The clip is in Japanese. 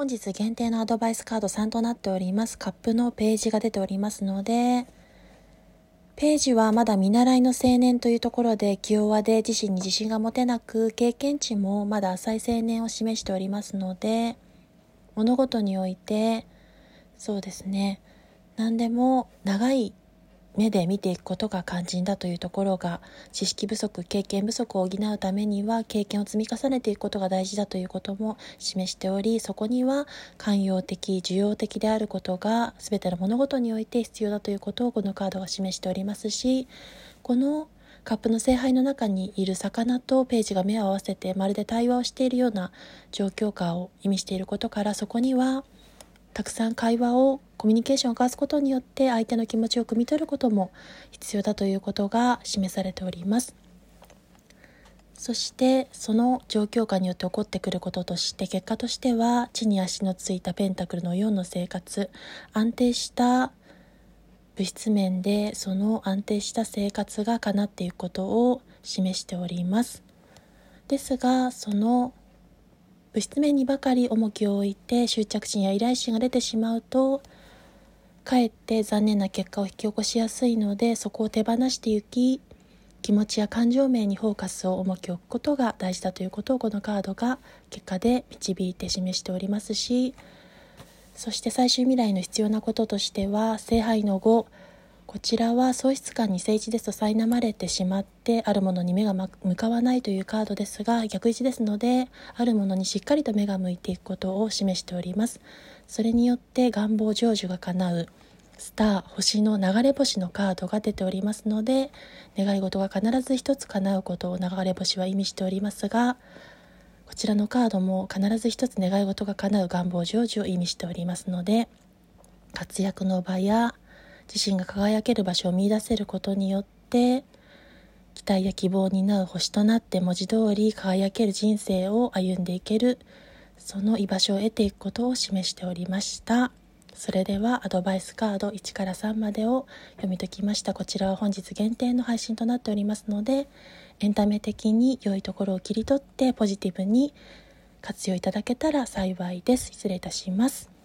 本日限定のアドバイスカード3となっております。カップのページが出ておりますので、ページはまだ見習いの青年というところで、気弱で自身に自信が持てなく、経験値もまだ浅い青年を示しておりますので、物事において、そうですね、何でも長い目で見ていくことが肝心だというところが知識不足経験不足を補うためには経験を積み重ねていくことが大事だということも示しておりそこには寛容的需要的であることが全ての物事において必要だということをこのカードが示しておりますしこのカップの聖杯の中にいる魚とページが目を合わせてまるで対話をしているような状況下を意味していることからそこにはたくさん会話をコミュニケーションを交わすことによって相手の気持ちを汲み取ることも必要だということが示されております。そしてその状況下によって起こってくることとして結果としては地に足のついたペンタクルの4の生活安定した物質面でその安定した生活が叶っていくことを示しております。ですがその物質面にばかり重きを置いて執着心や依頼心が出てしまうとかえって残念な結果を引き起こしやすいのでそこを手放していき気持ちや感情面にフォーカスを重きを置くことが大事だということをこのカードが結果で導いて示しておりますしそして最終未来の必要なこととしては聖杯の5こちらは喪失感に政治ですと苛まれてしまってあるものに目が向かわないというカードですが逆位置ですのであるものにしっかりと目が向いていくことを示しております。それによって願望成就が叶う。スター星の流れ星のカードが出ておりますので願い事が必ず一つ叶うことを流れ星は意味しておりますがこちらのカードも必ず一つ願い事が叶う願望成就を意味しておりますので活躍の場や自身が輝ける場所を見いだせることによって期待や希望を担う星となって文字通り輝ける人生を歩んでいけるその居場所を得ていくことを示しておりました。それではアドバイスカード1から3までを読み解きました。こちらは本日限定の配信となっておりますのでエンタメ的に良いところを切り取ってポジティブに活用いただけたら幸いです。失礼いたします。